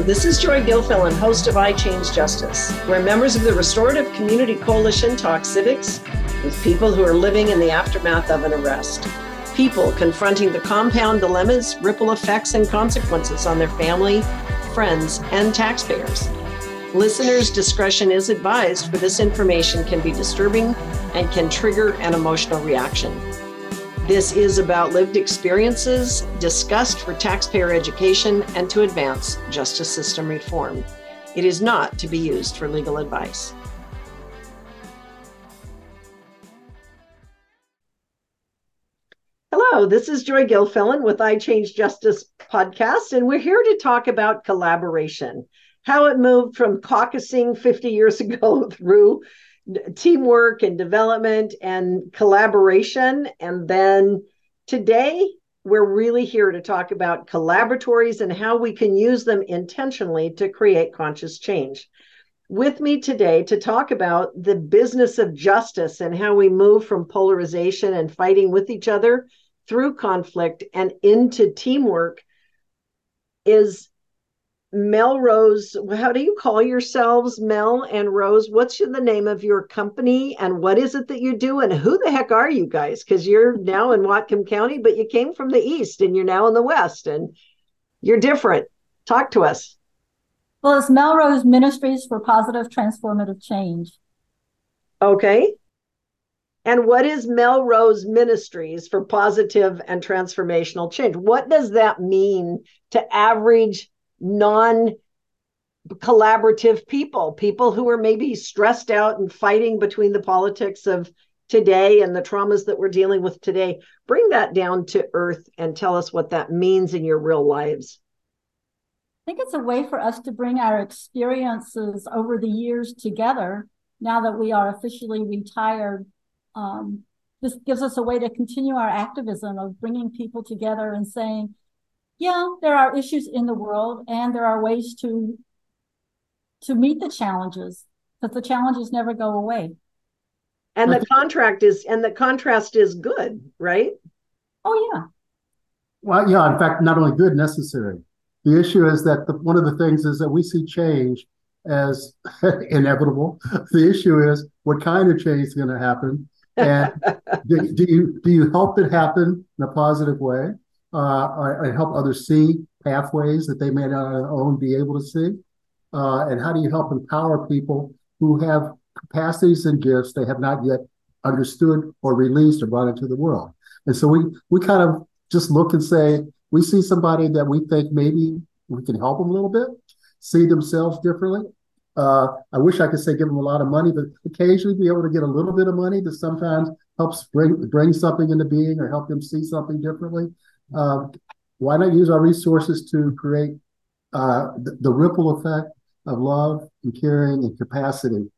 This is Joy Gilfillan, host of iChange Justice, where members of the Restorative Community Coalition talk civics with people who are living in the aftermath of an arrest. People confronting the compound dilemmas, ripple effects, and consequences on their family, friends, and taxpayers. Listeners' discretion is advised, for this information can be disturbing and can trigger an emotional reaction. This is about lived experiences discussed for taxpayer education and to advance justice system reform. It is not to be used for legal advice. Hello, this is Joy Gilfillan with iChange Justice podcast, and we're here to talk about collaboration, how it moved from caucusing 50 years ago through teamwork and development and collaboration. And then today, we're really here to talk about collaboratories and how we can use them intentionally to create conscious change. With me today to talk about the business of justice and how we move from polarization and fighting with each other through conflict and into teamwork is Mel Rose, how do you call yourselves, Mel and Rose? What's the name of your company and what is it that you do? And who the heck are you guys? Because you're now in Whatcom County, but you came from the East and you're now in the West and you're different. Talk to us. Well, it's MelRose Ministries for Positive Transformative Change. Okay. And what is MelRose Ministries for Positive and Transformational Change? What does that mean to average non collaborative people, people who are maybe stressed out and fighting between the politics of today and the traumas that we're dealing with today. Bring that down to earth and tell us what that means in your real lives. I think it's a way for us to bring our experiences over the years together now that we are officially retired. Um, this gives us a way to continue our activism of bringing people together and saying, yeah, there are issues in the world and there are ways to to meet the challenges, but the challenges never go away. And the contract is and the contrast is good, right? Oh yeah. Well, yeah, in fact, not only good, necessary. The issue is that the, one of the things is that we see change as inevitable. The issue is what kind of change is going to happen, and do, do, you do you help it happen in a positive way, uh, help others see pathways that they may not own be able to see? Uh, and how do you help empower people who have capacities and gifts they have not yet understood or released or brought into the world? And so we we kind of just look and say we see somebody that we think maybe we can help them a little bit, see themselves differently. Uh, I wish I could say give them a lot of money, but occasionally be able to get a little bit of money that sometimes helps bring bring something into being or help them see something differently. Uh, why not use our resources to create uh, the, the, ripple effect of love and caring and capacity?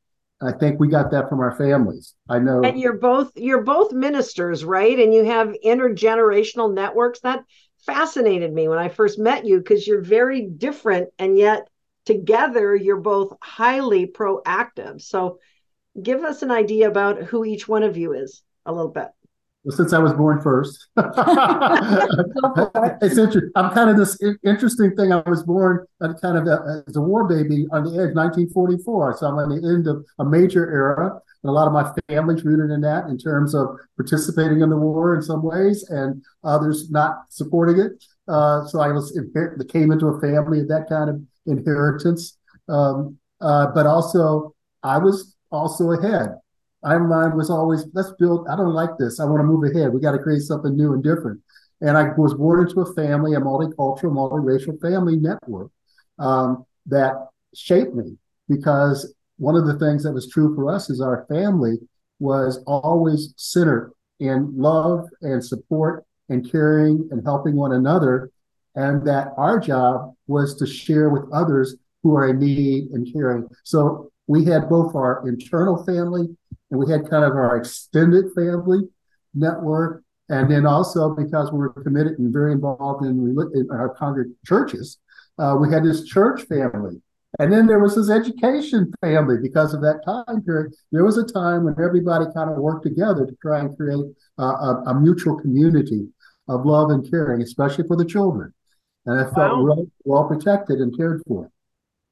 I think we got that from our families. I know. And you're both you're both ministers, right? And you have intergenerational networks. That fascinated me when I first met you because you're very different, and yet together you're both highly proactive. So, give us an idea about who each one of you is a little bit. Well, since I was born first, it's interesting. I'm kind of this interesting thing. I was born kind of a, as a war baby on the edge, 1944. So I'm on the end of a major era, and a lot of my family's rooted in that in terms of participating in the war in some ways, and others not supporting it. Uh, so I was came into a family of that kind of inheritance, um, uh, but also I was also ahead my mind was always, let's build, I don't like this. I want to move ahead. We got to create something new and different. And I was born into a family, a multicultural, multiracial family network um, that shaped me because one of the things that was true for us is our family was always centered in love and support and caring and helping one another. And that our job was to share with others who are in need and caring. So we had both our internal family and we had kind of our extended family network. And then also because we were committed and very involved in, in our congregate churches, uh, we had this church family. And then there was this education family because of that time period. There was a time when everybody kind of worked together to try and create uh, a, a mutual community of love and caring, especially for the children. and I felt wow. well, well protected and cared for.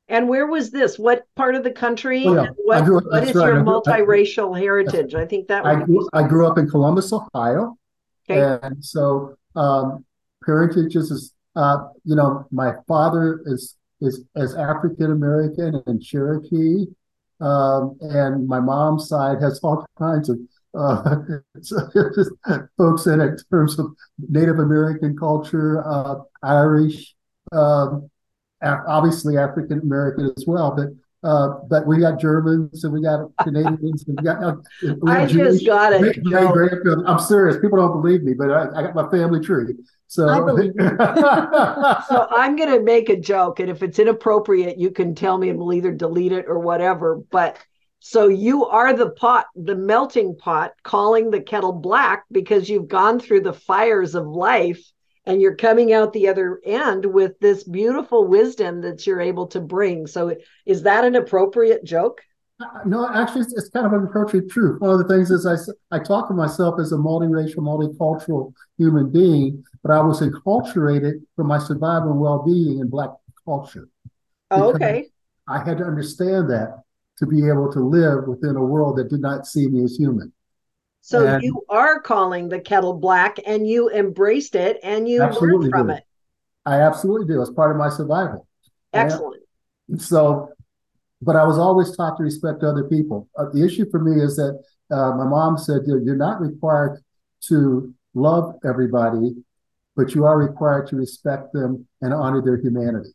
And where was this? What part of the country? Oh, yeah. What, grew, what is right. your multiracial I, heritage? I think that I grew, I grew up in Columbus, Ohio. Okay. And so um, parentage is, uh, you know, my father is is as African American and Cherokee, um, and my mom's side has all kinds of uh, folks in it in terms of Native American culture, uh, Irish, um, obviously African American as well, but uh, but we got Germans and we got Canadians and we got. Uh, I Jewish, just got it. I'm serious. People don't believe me, but I, I got my family tree. So, so I'm going to make a joke, and if it's inappropriate, you can tell me, and we'll either delete it or whatever. But so you are the pot, the melting pot, calling the kettle black because you've gone through the fires of life and you're coming out the other end with this beautiful wisdom that you're able to bring. So, is that an appropriate joke? Uh, no, actually, it's, it's kind of an appropriate truth. One of the things is I, I talk of myself as a multiracial, multicultural human being, but I was enculturated for my survival and well being in Black culture. Oh, okay. I had to understand that to be able to live within a world that did not see me as human. So and you are calling the kettle black and you embraced it and you learned from do. it. I absolutely do. It's part of my survival. Excellent. And so, but I was always taught to respect other people. Uh, the issue for me is that uh, my mom said you're not required to love everybody, but you are required to respect them and honor their humanity.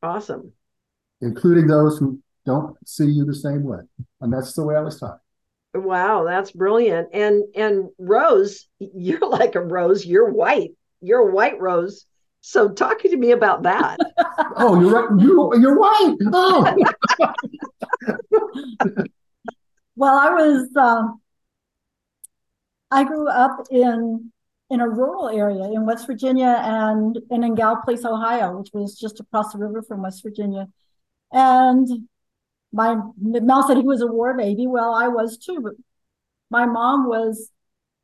Awesome. Including those who don't see you the same way. And that's the way I was taught. Wow, that's brilliant. And and Rose, you're like a rose. You're white. You're a white rose. So talk to me about that. oh, you're. You you're white. Oh. well, I was um, I grew up in in a rural area in West Virginia and, and in Gallipolis, Ohio, which was just across the river from West Virginia. And my Mel said he was a war baby. Well, I was too, but my mom was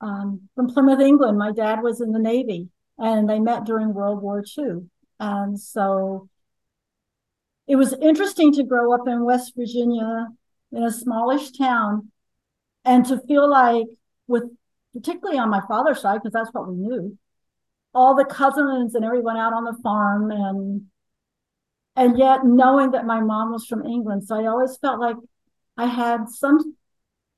um, from Plymouth, England. My dad was in the Navy, and they met during World War II. And so it was interesting to grow up in West Virginia in a smallish town and to feel like, with particularly on my father's side, because that's what we knew, all the cousins and everyone out on the farm and and yet knowing that my mom was from England. So I always felt like I had some,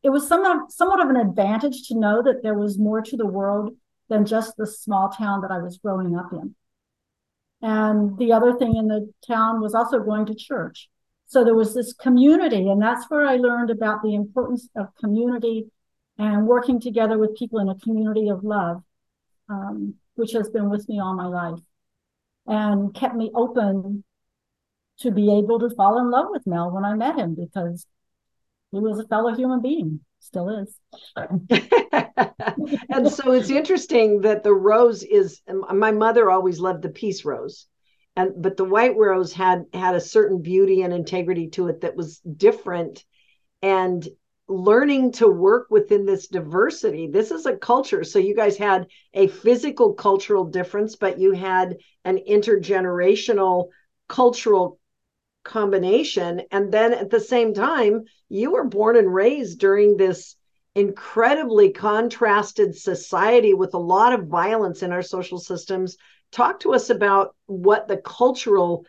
it was somewhat, somewhat of an advantage to know that there was more to the world than just the small town that I was growing up in. And the other thing in the town was also going to church. So there was this community, and that's where I learned about the importance of community and working together with people in a community of love, um, which has been with me all my life and kept me open to be able to fall in love with Mel when I met him because he was a fellow human being, still is. and so it's interesting that the rose is my mother always loved the peace rose. And but the white rose had had a certain beauty and integrity to it that was different and learning to work within this diversity this is a culture so you guys had a physical cultural difference but you had an intergenerational cultural combination. And then at the same time, you were born and raised during this incredibly contrasted society with a lot of violence in our social systems. Talk to us about what the cultural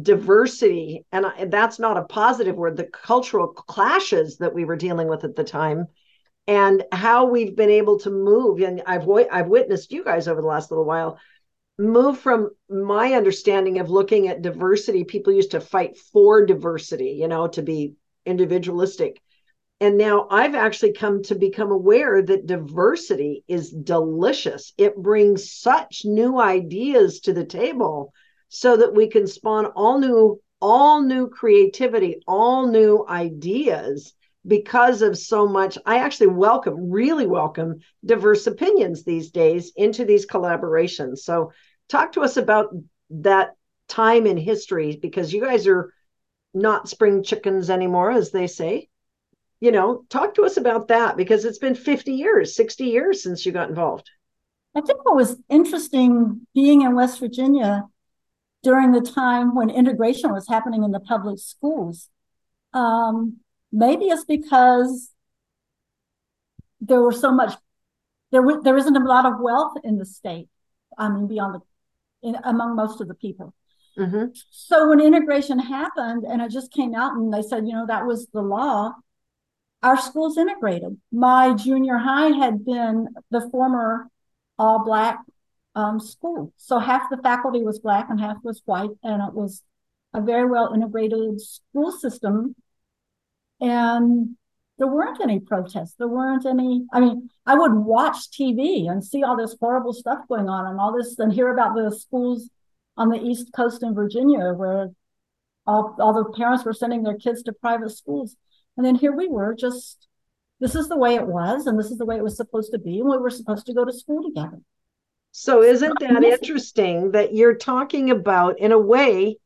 diversity, and that's not a positive word, the cultural clashes that we were dealing with at the time. And how we've been able to move, and I've I've witnessed you guys over the last little while move from my understanding of looking at diversity people used to fight for diversity you know to be individualistic. And now i've actually come to become aware that diversity is delicious. It brings such new ideas to the table so that we can spawn all new all new creativity all new ideas because of so much. I actually welcome really welcome diverse opinions these days into these collaborations. So talk to us about that time in history because you guys are not spring chickens anymore as they say you know talk to us about that because it's been 50 years 60 years since you got involved I think what was interesting being in West Virginia during the time when integration was happening in the public schools. Um, maybe it's because there was so much there there isn't a lot of wealth in the state. I mean, beyond the in, among most of the people. Mm-hmm. So when integration happened, and it just came out, and they said, you know, that was the law. Our schools integrated. My junior high had been the former all black um, school, so half the faculty was black and half was white, and it was a very well integrated school system. And there weren't any protests. There weren't any. I mean, I would watch TV and see all this horrible stuff going on and all this and hear about the schools on the East Coast in Virginia where all, all the parents were sending their kids to private schools. And then here we were just, this is the way it was and this is the way it was supposed to be. And we were supposed to go to school together. So isn't that interesting that you're talking about in a way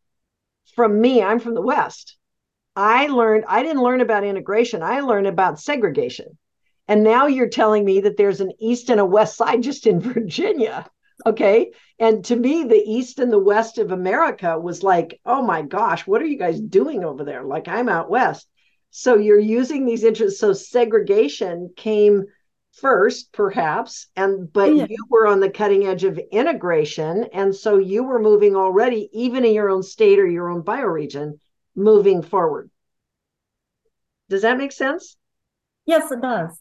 from me, I'm from the West. I learned, I didn't learn about integration, I learned about segregation. And now you're telling me that there's an east and a west side just in Virginia. Okay. And to me, the east and the west of America was like, oh my gosh, what are you guys doing over there? Like, I'm out west. So you're using these interests. So segregation came first perhaps and but yeah. you were on the cutting edge of integration and so you were moving already even in your own state or your own bioregion moving forward. Does that make sense? Yes, it does.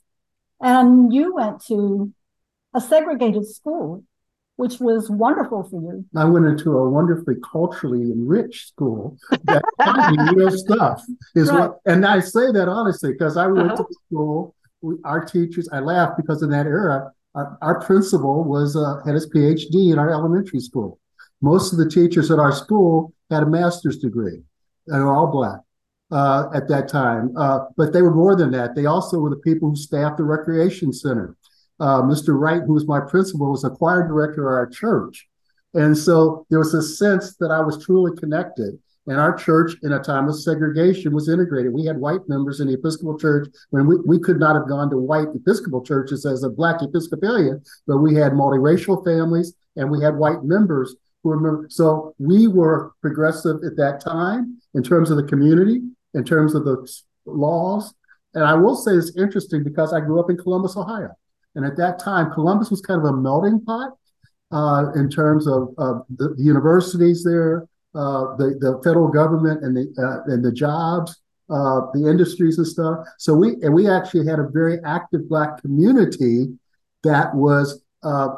And you went to a segregated school, which was wonderful for you. I went into a wonderfully culturally enriched school that taught me real stuff. Is right. what, and I say that honestly because I went uh-huh. to school. We, our teachers, I laugh because in that era, our, our principal was uh, had his PhD in our elementary school. Most of the teachers at our school had a master's degree and were all black uh, at that time. Uh, but they were more than that. They also were the people who staffed the recreation center. Uh, Mr. Wright, who was my principal, was a choir director of our church. And so there was a sense that I was truly connected. And our church, in a time of segregation, was integrated. We had white members in the Episcopal Church when we, we could not have gone to white Episcopal churches as a Black Episcopalian, but we had multiracial families and we had white members. So we were progressive at that time in terms of the community, in terms of the laws. And I will say it's interesting because I grew up in Columbus, Ohio. And at that time, Columbus was kind of a melting pot uh, in terms of, of the, the, universities there, uh, the, the federal government and the, uh, and the jobs, uh, the industries and stuff. So we, and we actually had a very active Black community that was uh,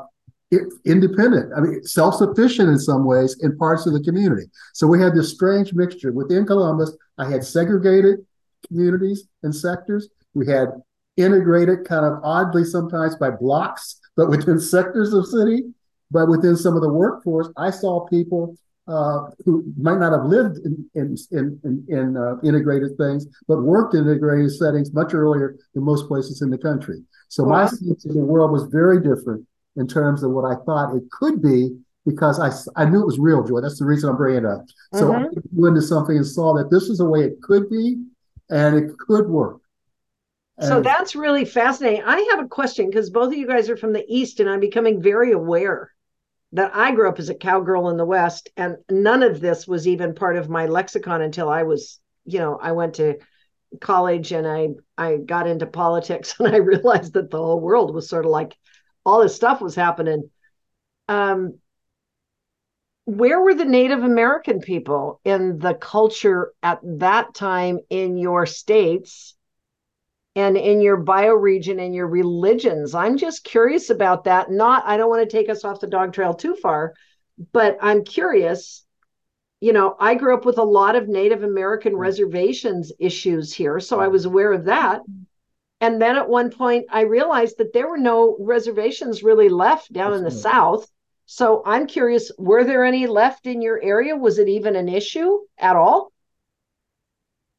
independent, I mean, self sufficient in some ways in parts of the community. So we had this strange mixture within Columbus. I had segregated communities and sectors. We had integrated kind of oddly sometimes by blocks, but within sectors of city. But within some of the workforce, I saw people uh, who might not have lived in in in, in, uh, integrated things, but worked in integrated settings much earlier than most places in the country. So wow. my sense of the world was very different in terms of what I thought it could be because I, I knew it was real joy. That's the reason I'm bringing it up. So mm-hmm. I went into something and saw that this is a way it could be and it could work. And so that's really fascinating. I have a question because both of you guys are from the East, and I'm becoming very aware that I grew up as a cowgirl in the West, and none of this was even part of my lexicon until I was, you know, I went to college and I I got into politics and I realized that the whole world was sort of like all this stuff was happening. Um, where were the Native American people in the culture at that time in your states and in your bioregion and your religions? I'm just curious about that. Not, I don't want to take us off the dog trail too far, but I'm curious. You know, I grew up with a lot of Native American mm. reservations issues here, so I mm. was aware of that. Mm-hmm. And then at one point, I realized that there were no reservations really left down That's in the right. South. So I'm curious, were there any left in your area? Was it even an issue at all?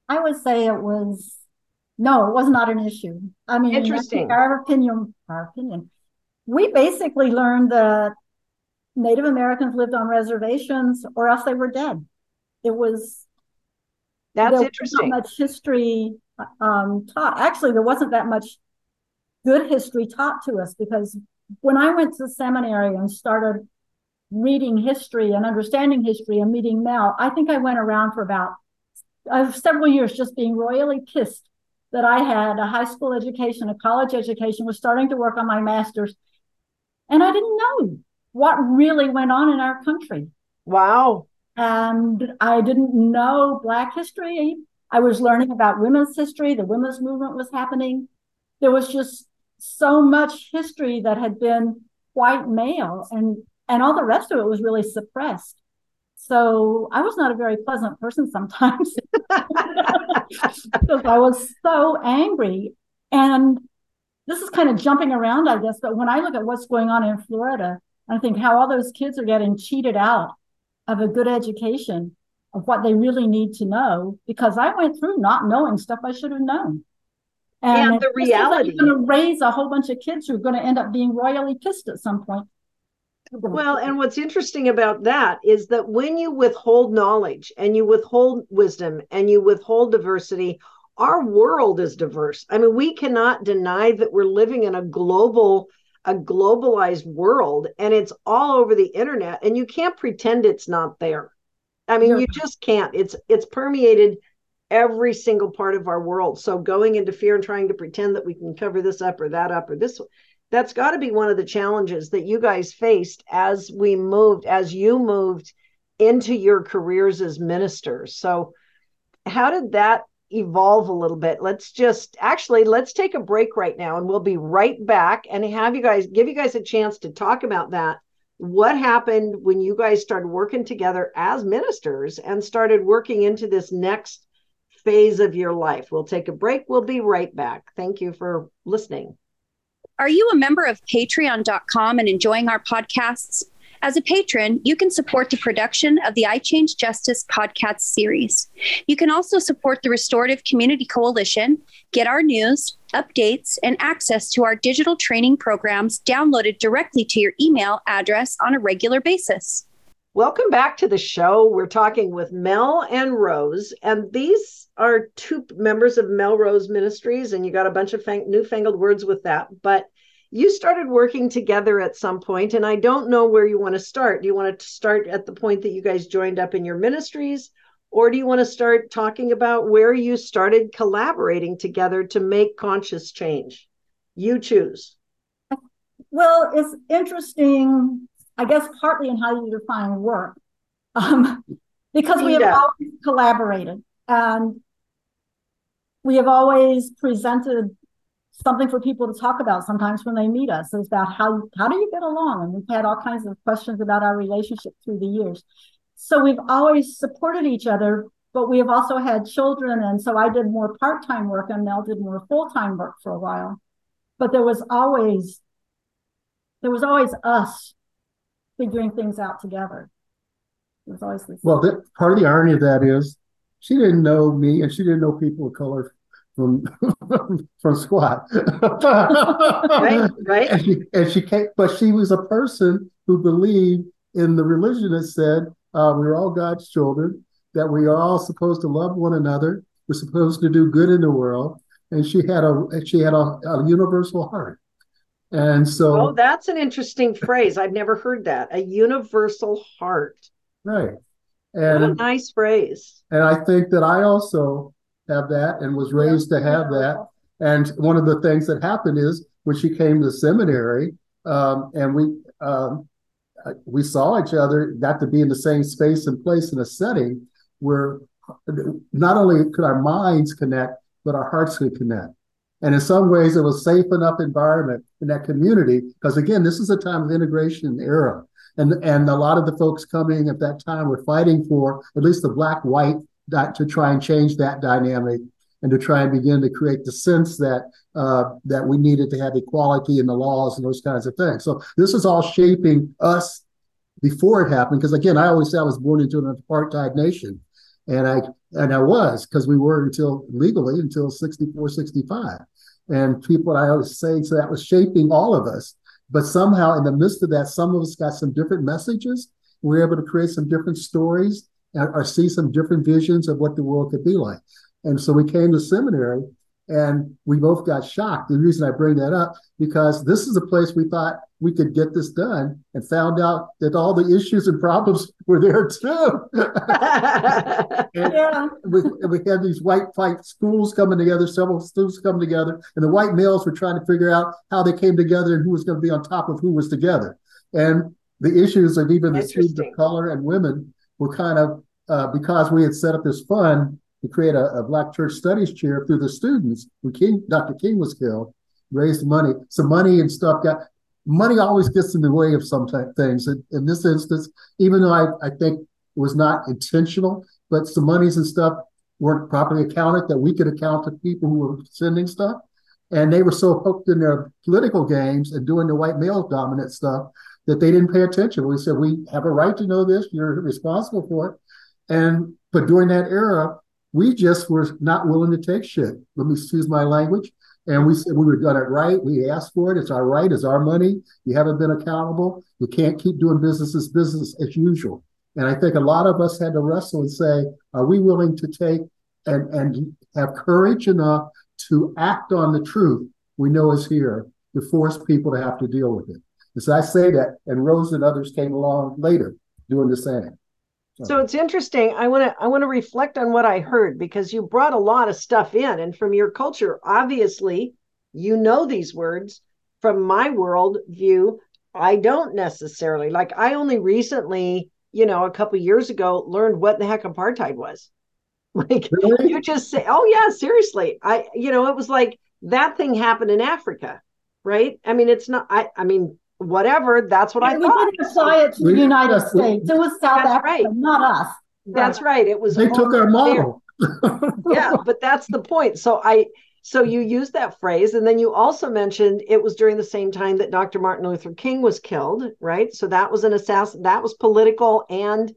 I would say it was no, it was not an issue. I mean, interesting. Our opinion, our opinion. We basically learned that Native Americans lived on reservations, or else they were dead. It was that's interesting. much history um, taught. Actually, there wasn't that much good history taught to us because when I went to seminary and started reading history and understanding history and meeting Mel, I think I went around for about uh, several years just being royally pissed that I had a high school education, a college education, was starting to work on my master's. And I didn't know what really went on in our country. Wow. And I didn't know Black history. I was learning about women's history. The women's movement was happening. There was just so much history that had been white male and and all the rest of it was really suppressed. So I was not a very pleasant person sometimes because I was so angry. And this is kind of jumping around, I guess. But when I look at what's going on in Florida, I think how all those kids are getting cheated out of a good education of what they really need to know because I went through not knowing stuff I should have known. And, and the reality you're going to raise a whole bunch of kids who are going to end up being royally pissed at some point. Well, and what's interesting about that is that when you withhold knowledge and you withhold wisdom and you withhold diversity, our world is diverse. I mean, we cannot deny that we're living in a global a globalized world and it's all over the internet and you can't pretend it's not there. I mean, you just can't. It's it's permeated every single part of our world. So going into fear and trying to pretend that we can cover this up or that up or this that's got to be one of the challenges that you guys faced as we moved as you moved into your careers as ministers. So how did that evolve a little bit? Let's just actually let's take a break right now and we'll be right back and have you guys give you guys a chance to talk about that what happened when you guys started working together as ministers and started working into this next phase of your life. We'll take a break. We'll be right back. Thank you for listening. Are you a member of patreon.com and enjoying our podcasts? As a patron, you can support the production of the iChange Justice podcast series. You can also support the Restorative Community Coalition, get our news, updates, and access to our digital training programs downloaded directly to your email address on a regular basis. Welcome back to the show. We're talking with Mel and Rose, and these are two members of MelRose Ministries, and you got a bunch of fang- newfangled words with that. But you started working together at some point, and I don't know where you want to start. Do you want to start at the point that you guys joined up in your ministries, or do you want to start talking about where you started collaborating together to make conscious change? You choose. Well, it's interesting, I guess, partly in how you define work, um, because we have always collaborated and we have always presented something for people to talk about sometimes when they meet us is about how how do you get along? And we've had all kinds of questions about our relationship through the years. So we've always supported each other but we have also had children. And so i did more part-time work and mel did more full-time work for a while. But there was always there was always us figuring things out together. It was always this well the, part of the irony of that is she didn't know me and she didn't know people of color from from squat. right, right. And she, and she came, but she was a person who believed in the religion that said uh, we are all God's children, that we are all supposed to love one another, we're supposed to do good in the world, and she had a she had a, a universal heart. And so, oh, that's an interesting phrase. I've never heard that. A universal heart. Right. And what a nice phrase. And I think that I also have that and was raised to have that. And one of the things that happened is when she came to seminary, um, and we um, we saw each other, got to be in the same space and place in a setting where not only could our minds connect, but our hearts could connect. And in some ways, it was safe enough environment in that community because again, this is a time of integration era, and and a lot of the folks coming at that time were fighting for at least the black white to try and change that dynamic and to try and begin to create the sense that uh, that we needed to have equality in the laws and those kinds of things. So this is all shaping us before it happened. Because again, I always say I was born into an apartheid nation, and I and I was because we were until legally until 64, 65. And people, I always say, so that was shaping all of us. But somehow, in the midst of that, some of us got some different messages. We were able to create some different stories or see some different visions of what the world could be like. And so we came to seminary And we both got shocked. The reason I bring that up, because this is a place we thought we could get this done and found out that all the issues and problems were there too. yeah. we, we had these white fight schools coming together, several schools coming together, and the white males were trying to figure out how they came together and who was going to be on top of who was together. And the issues of even the students of color and women were kind of uh, because we had set up this fund to create a, a, Black Church Studies chair through the students when King, Dr. King was killed, raised money. Some money and stuff got money always gets in the way of some things. In, in this instance, even though I, I think it was not intentional, but some monies and stuff weren't properly accounted that we could account to people who were sending stuff. And they were so hooked in their political games and doing the white male dominant stuff that they didn't pay attention. We said, we have a right to know this. You're responsible for it. And, but during that era, we just were not willing to take shit. Let me excuse my language. And we said we were done it right. We asked for it. It's our right. It's our money. You haven't been accountable. You can't keep doing business as business as usual. And I think a lot of us had to wrestle and say, are we willing to take and, and have courage enough to act on the truth we know is here to force people to have to deal with it? And so I say that, and Rose and others came along later doing the same. So it's interesting. I want to I want to reflect on what I heard because you brought a lot of stuff in and from your culture obviously you know these words from my world view I don't necessarily. Like I only recently, you know, a couple years ago learned what the heck apartheid was. Like really? you just say, "Oh yeah, seriously." I you know, it was like that thing happened in Africa, right? I mean, it's not I I mean, whatever. That's what yeah, I we thought. We didn't apply it to the United States. It was South that's Africa, right. not us. That's right. It was. They took our model. yeah, but that's the point. So I. So you used that phrase, and then you also mentioned it was during the same time that Dr. Martin Luther King was killed, right? So that was an assassin. That was political and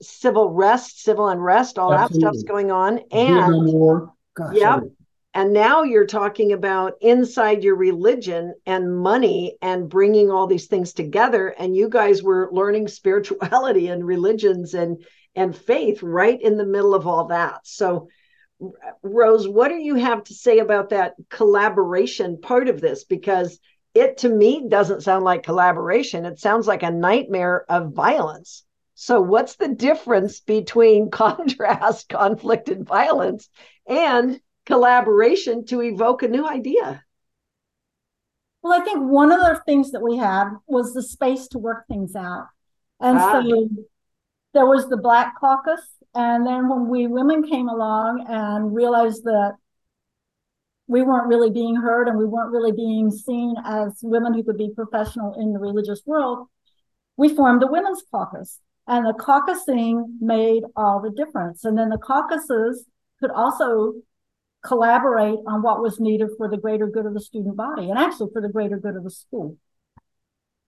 civil rest, civil unrest, all Absolutely. that stuff's going on. And war. Gosh, yep. Sorry. And now you're talking about inside your religion and money and bringing all these things together. And you guys were learning spirituality and religions and and faith right in the middle of all that. So, Rose, what do you have to say about that collaboration part of this? Because it to me doesn't sound like collaboration. It sounds like a nightmare of violence. So, what's the difference between contrast, conflict, and violence and collaboration to evoke a new idea? Well, I think one of the things that we had was the space to work things out. And ah. so there was the Black Caucus. And then when we women came along and realized that we weren't really being heard and we weren't really being seen as women who could be professional in the religious world, we formed the Women's Caucus. And the caucusing made all the difference. And then the caucuses could also collaborate on what was needed for the greater good of the student body and actually for the greater good of the school.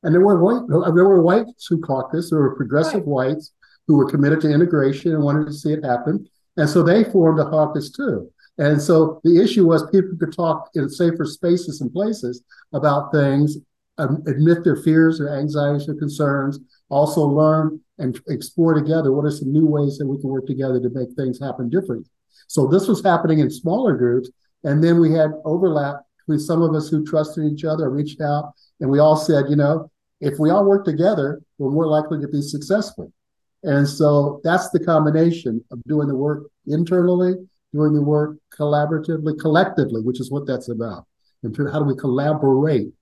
And there were white, there were whites who caucused. There were progressive right. whites who were committed to integration and wanted to see it happen, and so they formed a caucus too. And so the issue was people could talk in safer spaces and places about things, um, admit their fears, their anxieties, their concerns, also learn and explore together what are some new ways that we can work together to make things happen differently. So this was happening in smaller groups. And then we had overlap between some of us who trusted each other, reached out, and we all said, you know, if we all work together, we're more likely to be successful. And so that's the combination of doing the work internally, doing the work collaboratively, collectively, which is what that's about. And how do we collaborate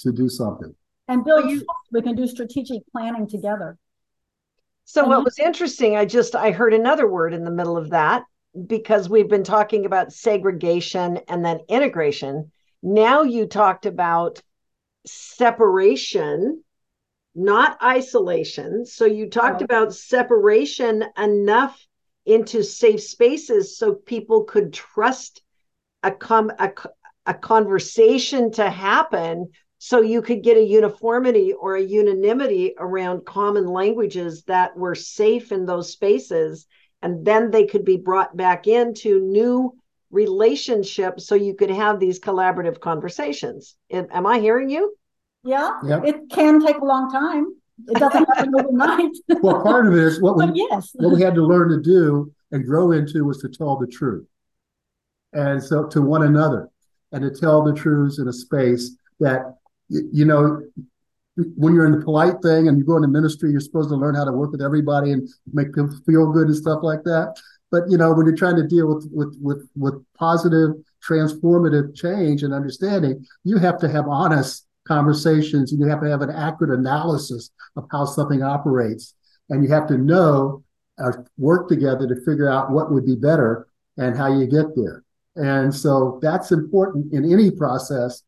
to do something? And Bill, you, we can do strategic planning together. So and what was interesting, I just I heard another word in the middle of that, because we've been talking about segregation and then integration. Now you talked about separation, not isolation. So you talked about separation enough into safe spaces so people could trust a com a, a conversation to happen so you could get a uniformity or a unanimity around common languages that were safe in those spaces and then they could be brought back into new relationships so you could have these collaborative conversations. Am I hearing you? Yeah, yep. it can take a long time. It doesn't happen overnight. well, part of it is what we yes. what we had to learn to do and grow into was to tell the truth. and so to one another, and to tell the truths in a space that you know when you're in the polite thing and you go into ministry, you're supposed to learn how to work with everybody and make people feel good and stuff like that. But you know, when you're trying to deal with with with with positive, transformative change and understanding, you have to have honest conversations and you have to have an accurate analysis of how something operates. And you have to know or work together to figure out what would be better and how you get there. And so that's important in any process.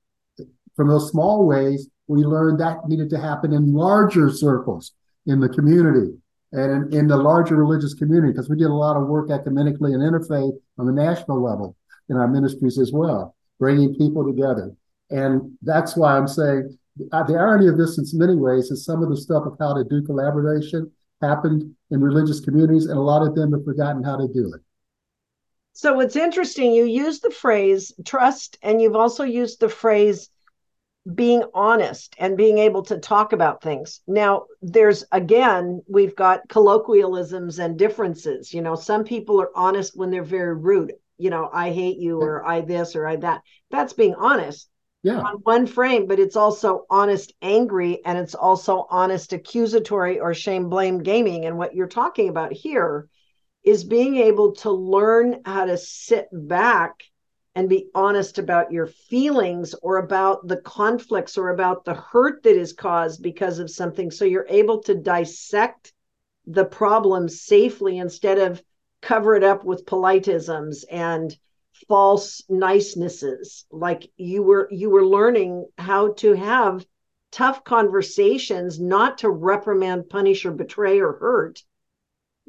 From those small ways, we learned that needed to happen in larger circles in the community and in, in the larger religious community, because we did a lot of work ecumenically and interfaith on the national level in our ministries as well, bringing people together. And that's why I'm saying uh, the irony of this, in many ways, is some of the stuff of how to do collaboration happened in religious communities, and a lot of them have forgotten how to do it. So it's interesting. You use the phrase trust, and you've also used the phrase being honest and being able to talk about things. Now, there's again, we've got colloquialisms and differences. You know, some people are honest when they're very rude. You know, I hate you, or I this, or I that. That's being honest yeah. on one frame, but it's also honest angry and it's also honest accusatory or shame blame gaming. And what you're talking about here is being able to learn how to sit back and be honest about your feelings or about the conflicts or about the hurt that is caused because of something. So you're able to dissect the problem safely instead of cover it up with politisms and false nicenesses like you were you were learning how to have tough conversations not to reprimand punish or betray or hurt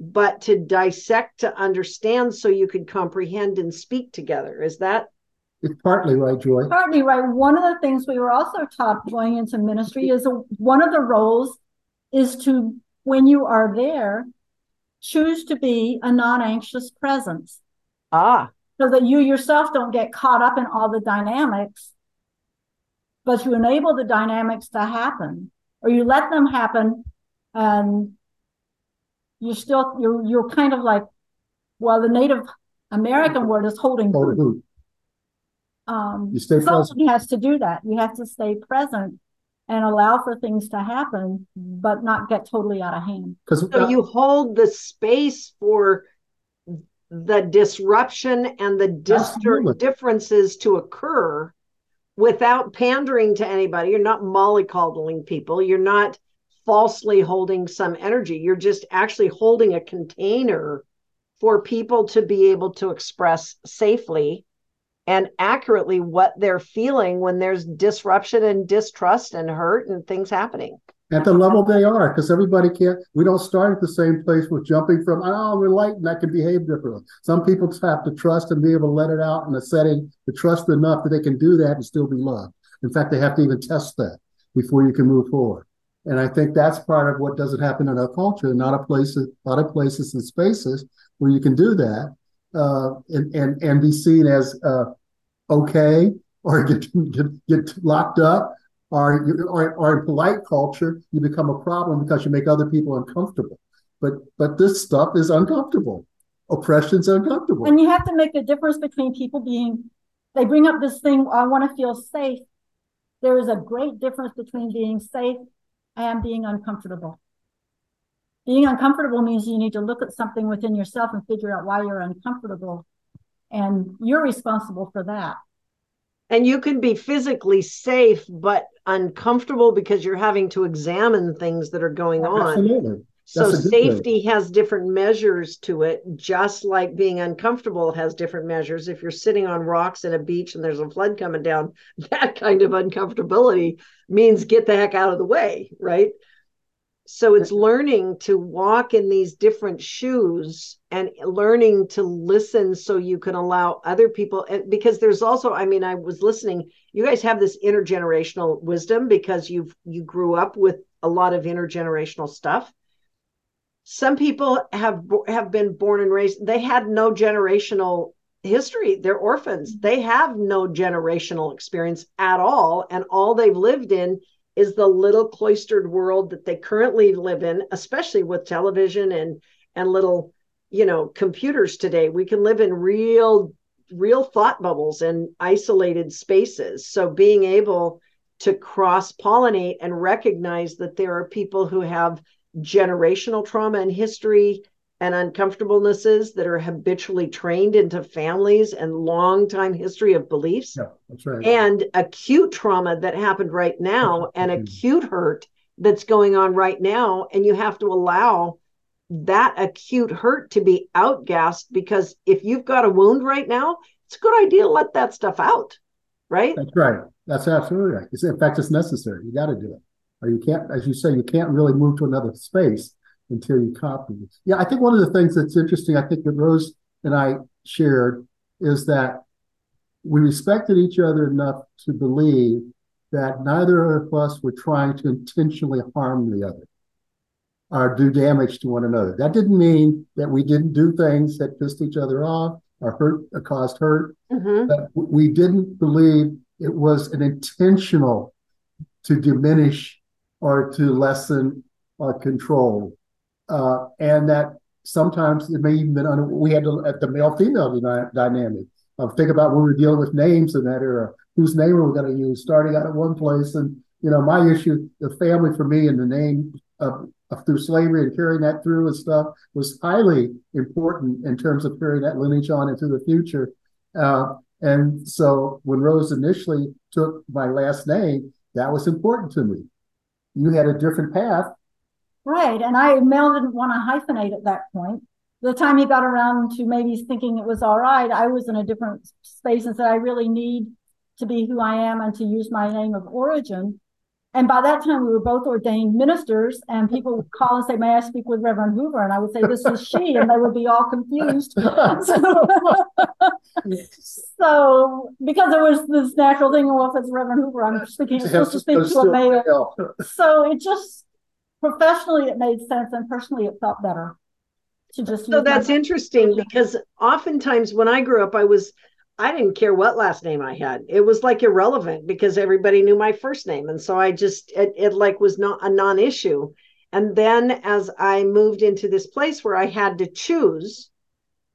but to dissect to understand so you could comprehend and speak together. Is that? It's partly right joy. Partly right. One of the things we were also taught going into ministry is a, one of the roles is to when you are there choose to be a non-anxious presence. Ah. So that you yourself don't get caught up in all the dynamics, but you enable the dynamics to happen, or you let them happen, and you're still you're you're kind of like, well, the Native American word is holding boot. Um, you stay present. has to do that. You have to stay present and allow for things to happen, but not get totally out of hand. Because so you hold the space for the disruption and the dis- differences to occur without pandering to anybody. You're not mollycoddling people. You're not falsely holding some energy. You're just actually holding a container for people to be able to express safely and accurately what they're feeling when there's disruption and distrust and hurt and things happening at the level they are, because everybody can't. We don't start at the same place with jumping from. Oh, we're light and I can behave differently. Some people have to trust and be able to let it out in a setting to trust enough that they can do that and still be loved. In fact, they have to even test that before you can move forward. And I think that's part of what doesn't happen in our culture. Not a place, a lot of places and spaces where you can do that uh, and and and be seen as uh, okay or get, get get locked up or, or, or in polite culture, you become a problem because you make other people uncomfortable. But but this stuff is uncomfortable. Oppression's uncomfortable. And you have to make a difference between people being they bring up this thing, I want to feel safe. There is a great difference between being safe and being uncomfortable. Being uncomfortable means you need to look at something within yourself and figure out why you're uncomfortable. And you're responsible for that and you can be physically safe but uncomfortable because you're having to examine things that are going on Absolutely. So safety has different measures to it just like being uncomfortable has different measures. If you're sitting on rocks at a beach and there's a flood coming down that kind of uncomfortability means get the heck out of the way right? So it's learning to walk in these different shoes and learning to listen so you can allow other people because there's also i mean i was listening you guys have this intergenerational wisdom because you've you grew up with a lot of intergenerational stuff some people have have been born and raised they had no generational history they're orphans mm-hmm. they have no generational experience at all and all they've lived in is the little cloistered world that they currently live in, especially with television and and little, you know, computers today. We can live in real real thought bubbles and isolated spaces. So being able to cross pollinate and recognize that there are people who have generational trauma and history and uncomfortablenesses that are habitually trained into families and long time history of beliefs. Yeah, that's right. And acute trauma that happened right now and mm-hmm. acute hurt that's going on right now. And you have to allow that acute hurt to be outgassed because if you've got a wound right now, it's a good idea to let that stuff out. Right. That's right. That's absolutely right. In fact, it's necessary. You got to do it. Or you can't, as you say, you can't really move to another space until you copy. Yeah, I think one of the things that's interesting, I think that Rose and I shared, is that we respected each other enough to believe that neither of us were trying to intentionally harm the other or do damage to one another. That didn't mean that we didn't do things that pissed each other off or hurt or caused hurt. Mm-hmm. But we didn't believe it was an intentional to diminish or to lessen or control uh, and that sometimes it may even been under, we had to, at the male female dynamic. Uh, think about when we were dealing with names in that era. Whose name are we going to use? Starting out at one place, and you know, my issue, the family for me, and the name of, of through slavery and carrying that through and stuff was highly important in terms of carrying that lineage on into the future. Uh, and so when Rose initially took my last name, that was important to me. You had a different path, Right. And I, Mel didn't want to hyphenate at that point. The time he got around to maybe thinking it was all right, I was in a different space and said, I really need to be who I am and to use my name of origin. And by that time, we were both ordained ministers, and people would call and say, May I speak with Reverend Hoover? And I would say, This is she, and they would be all confused. so, so, because there was this natural thing, well, if it's Reverend Hoover, I'm speaking, supposed to speak to a mayor. So it just professionally it made sense and personally it felt better to just so that's my- interesting because oftentimes when i grew up i was i didn't care what last name i had. It was like irrelevant because everybody knew my first name and so i just it, it like was not a non-issue. And then as i moved into this place where i had to choose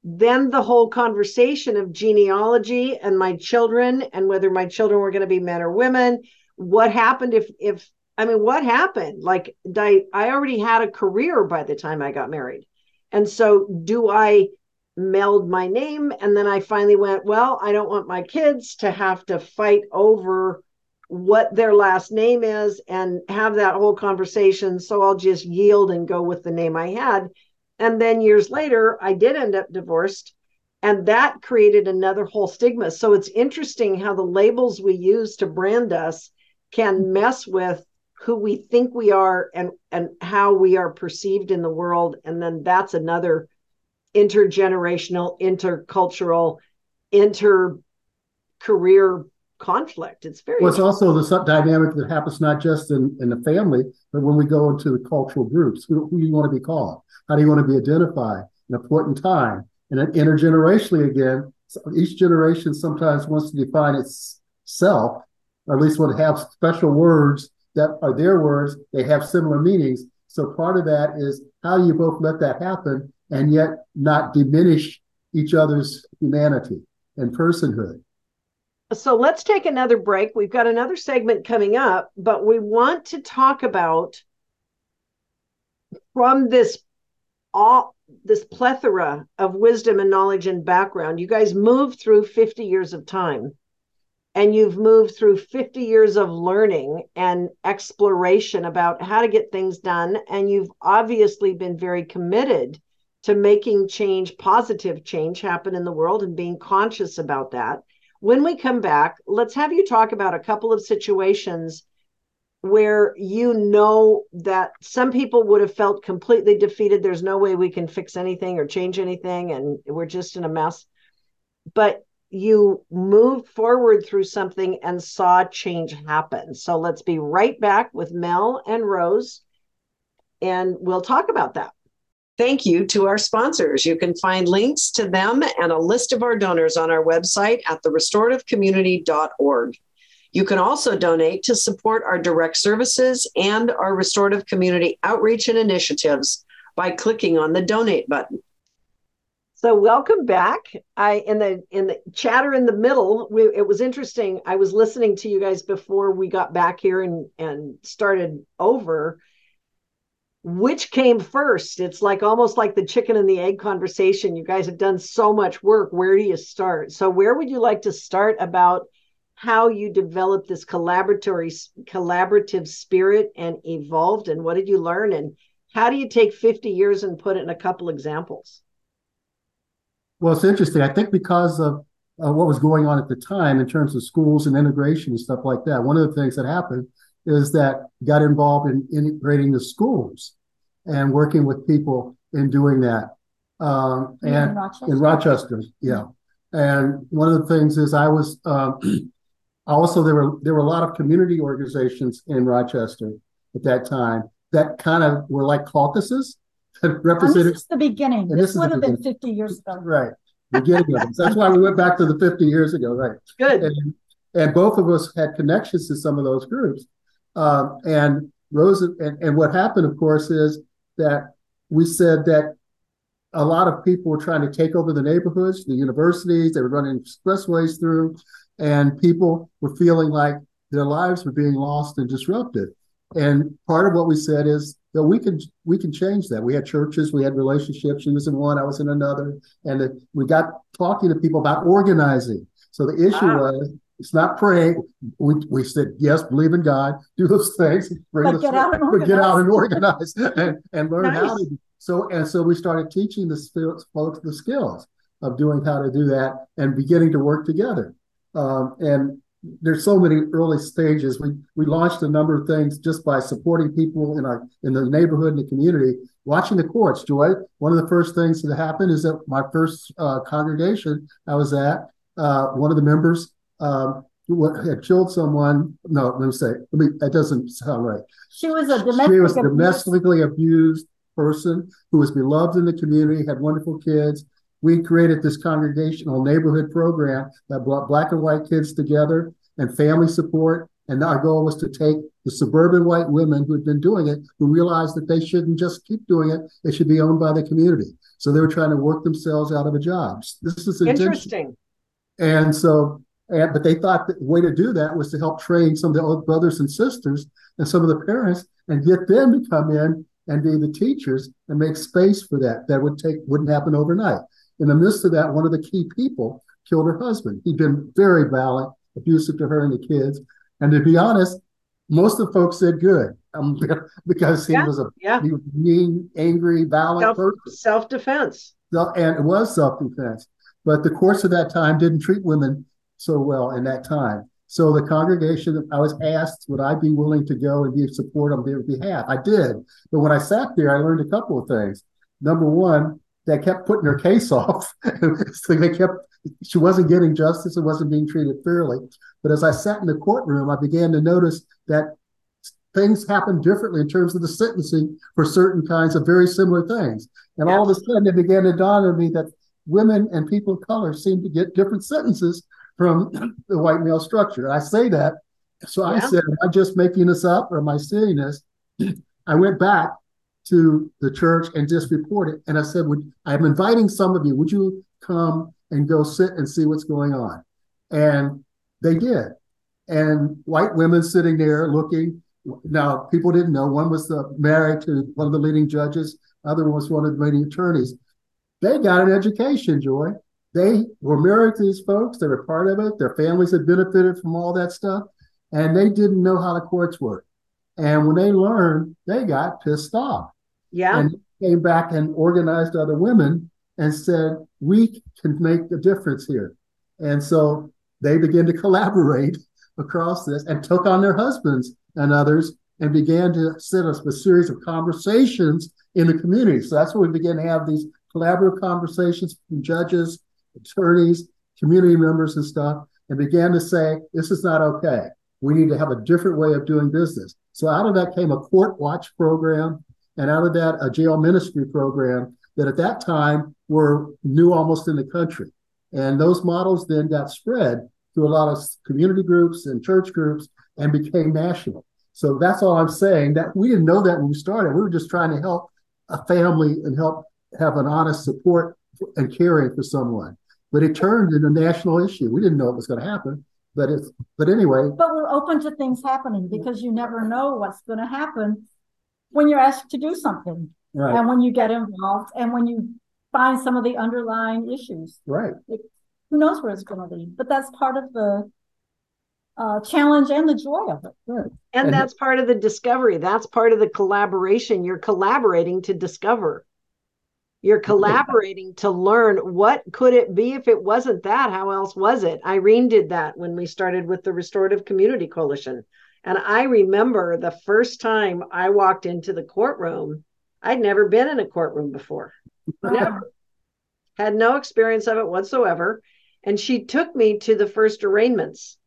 then the whole conversation of genealogy and my children and whether my children were going to be men or women what happened if if I mean, what happened? Like, I, I already had a career by the time I got married. And so, do I meld my name? And then I finally went, well, I don't want my kids to have to fight over what their last name is and have that whole conversation. So, I'll just yield and go with the name I had. And then years later, I did end up divorced. And that created another whole stigma. So, it's interesting how the labels we use to brand us can mess with who we think we are and and how we are perceived in the world and then that's another intergenerational intercultural inter career conflict. It's very well it's also the dynamic that happens not just in, in the family but when we go into the cultural groups. Who, who do you want to be called? How do you want to be identified? In a point in time. And then intergenerationally again each generation sometimes wants to define itself or at least want to have special words that are their words, they have similar meanings. So part of that is how do you both let that happen and yet not diminish each other's humanity and personhood? So let's take another break. We've got another segment coming up, but we want to talk about from this all this plethora of wisdom and knowledge and background. You guys moved through 50 years of time and you've moved through 50 years of learning and exploration about how to get things done and you've obviously been very committed to making change positive change happen in the world and being conscious about that when we come back let's have you talk about a couple of situations where you know that some people would have felt completely defeated there's no way we can fix anything or change anything and we're just in a mess but you moved forward through something and saw change happen. So let's be right back with Mel and Rose, and we'll talk about that. Thank you to our sponsors. You can find links to them and a list of our donors on our website at therestorativecommunity.org. You can also donate to support our direct services and our restorative community outreach and initiatives by clicking on the donate button. So welcome back. I in the in the chatter in the middle. We, it was interesting. I was listening to you guys before we got back here and and started over. Which came first? It's like almost like the chicken and the egg conversation. You guys have done so much work. Where do you start? So where would you like to start about how you developed this collaboratory collaborative spirit and evolved and what did you learn and how do you take 50 years and put it in a couple examples? Well, it's interesting. I think because of uh, what was going on at the time in terms of schools and integration and stuff like that, one of the things that happened is that got involved in integrating the schools and working with people in doing that. Um, and in Rochester. in Rochester, yeah. And one of the things is I was um, also there were there were a lot of community organizations in Rochester at that time that kind of were like caucuses that represented. this is the beginning. This, this would have been 50 years ago. Right. Beginning of it. That's why we went back to the 50 years ago. Right. Good. And, and both of us had connections to some of those groups. Um, and Rose, and, and what happened, of course, is that we said that a lot of people were trying to take over the neighborhoods, the universities, they were running expressways through, and people were feeling like their lives were being lost and disrupted. And part of what we said is that we can we can change that. We had churches, we had relationships. She was in one, I was in another, and we got talking to people about organizing. So the issue wow. was it's not praying. We, we said yes, believe in God, do those things, bring but, get, out and but get out and organize and, and learn nice. how to. Do. So and so we started teaching the folks the skills of doing how to do that and beginning to work together. Um, and there's so many early stages. We we launched a number of things just by supporting people in our in the neighborhood and the community, watching the courts. Joy, one of the first things that happened is that my first uh, congregation I was at, uh, one of the members um, had killed someone. No, let me say, let me. That doesn't sound right. She was a domestic she was a domestically abused person who was beloved in the community, had wonderful kids we created this congregational neighborhood program that brought black and white kids together and family support. And our goal was to take the suburban white women who had been doing it, who realized that they shouldn't just keep doing it, it should be owned by the community. So they were trying to work themselves out of a job. This is interesting. And so, and, but they thought the way to do that was to help train some of the old brothers and sisters and some of the parents and get them to come in and be the teachers and make space for that. That would take wouldn't happen overnight. In the midst of that, one of the key people killed her husband. He'd been very violent, abusive to her and the kids. And to be honest, most of the folks said good um, because he yeah, was a yeah. he was mean, angry, violent self, person. Self defense. And it was self defense. But the course of that time didn't treat women so well in that time. So the congregation, I was asked, would I be willing to go and be support on their behalf? I did. But when I sat there, I learned a couple of things. Number one, they kept putting her case off. so they kept she wasn't getting justice and wasn't being treated fairly. But as I sat in the courtroom, I began to notice that things happened differently in terms of the sentencing for certain kinds of very similar things. And all of a sudden, it began to dawn on me that women and people of color seem to get different sentences from the white male structure. I say that. So yeah. I said, Am I just making this up or am I seeing this? I went back to the church and just report it. And I said, would, I'm inviting some of you. Would you come and go sit and see what's going on? And they did. And white women sitting there looking. Now, people didn't know. One was the, married to one of the leading judges. Other one was one of the leading attorneys. They got an education, Joy. They were married to these folks. They were part of it. Their families had benefited from all that stuff. And they didn't know how the courts work. And when they learned, they got pissed off. Yeah. And came back and organized other women and said, we can make a difference here. And so they began to collaborate across this and took on their husbands and others and began to set up a series of conversations in the community. So that's where we began to have these collaborative conversations with judges, attorneys, community members, and stuff, and began to say, this is not okay. We need to have a different way of doing business. So out of that came a court watch program and out of that, a jail ministry program that at that time were new almost in the country. And those models then got spread to a lot of community groups and church groups and became national. So that's all I'm saying. That we didn't know that when we started. We were just trying to help a family and help have an honest support and caring for someone. But it turned into a national issue. We didn't know it was going to happen, but it's but anyway. But we're open to things happening because you never know what's going to happen when you're asked to do something, Right. and when you get involved, and when you find some of the underlying issues. Right. It, who knows where it's going to lead? But that's part of the uh, challenge and the joy of it. Right. And And- that's part of the discovery. That's part of the collaboration. You're collaborating to discover. You're collaborating to learn what could it be if it wasn't that? How else was it? Irene did that when we started with the Restorative Community Coalition. And I remember the first time I walked into the courtroom, I'd never been in a courtroom before. Never. Had no experience of it whatsoever. And she took me to the first arraignments.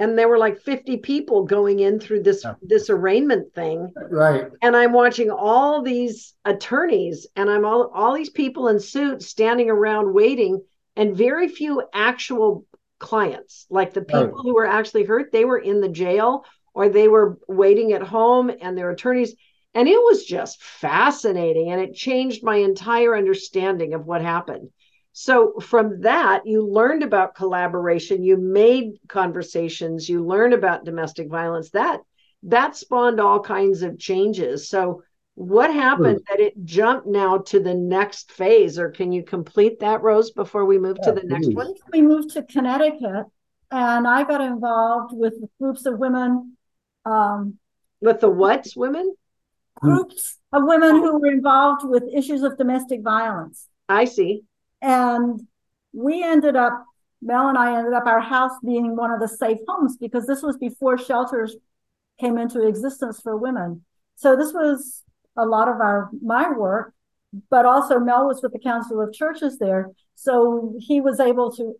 And there were like 50 people going in through this Yeah. this arraignment thing Right. and I'm watching all these attorneys and I'm all all these people in suits standing around waiting and very few actual clients like the people Right. who were actually hurt they were in the jail or they were waiting at home and their attorneys and it was just fascinating and it changed my entire understanding of what happened so from that you learned about collaboration you made conversations you learned about domestic violence that that spawned all kinds of changes. So, what happened that it jumped now to the next phase, or can you complete that, Rose, before we move to Yeah, the next one? We moved to Connecticut, and I got involved with groups of women, um, With the what, women? groups of women who were involved with issues of domestic violence. I see. And we ended up, Mel and I ended up our house being one of the safe homes because this was before shelters came into existence for women. So this was a lot of our my work, but also Mel was with the Council of Churches there. So he was able to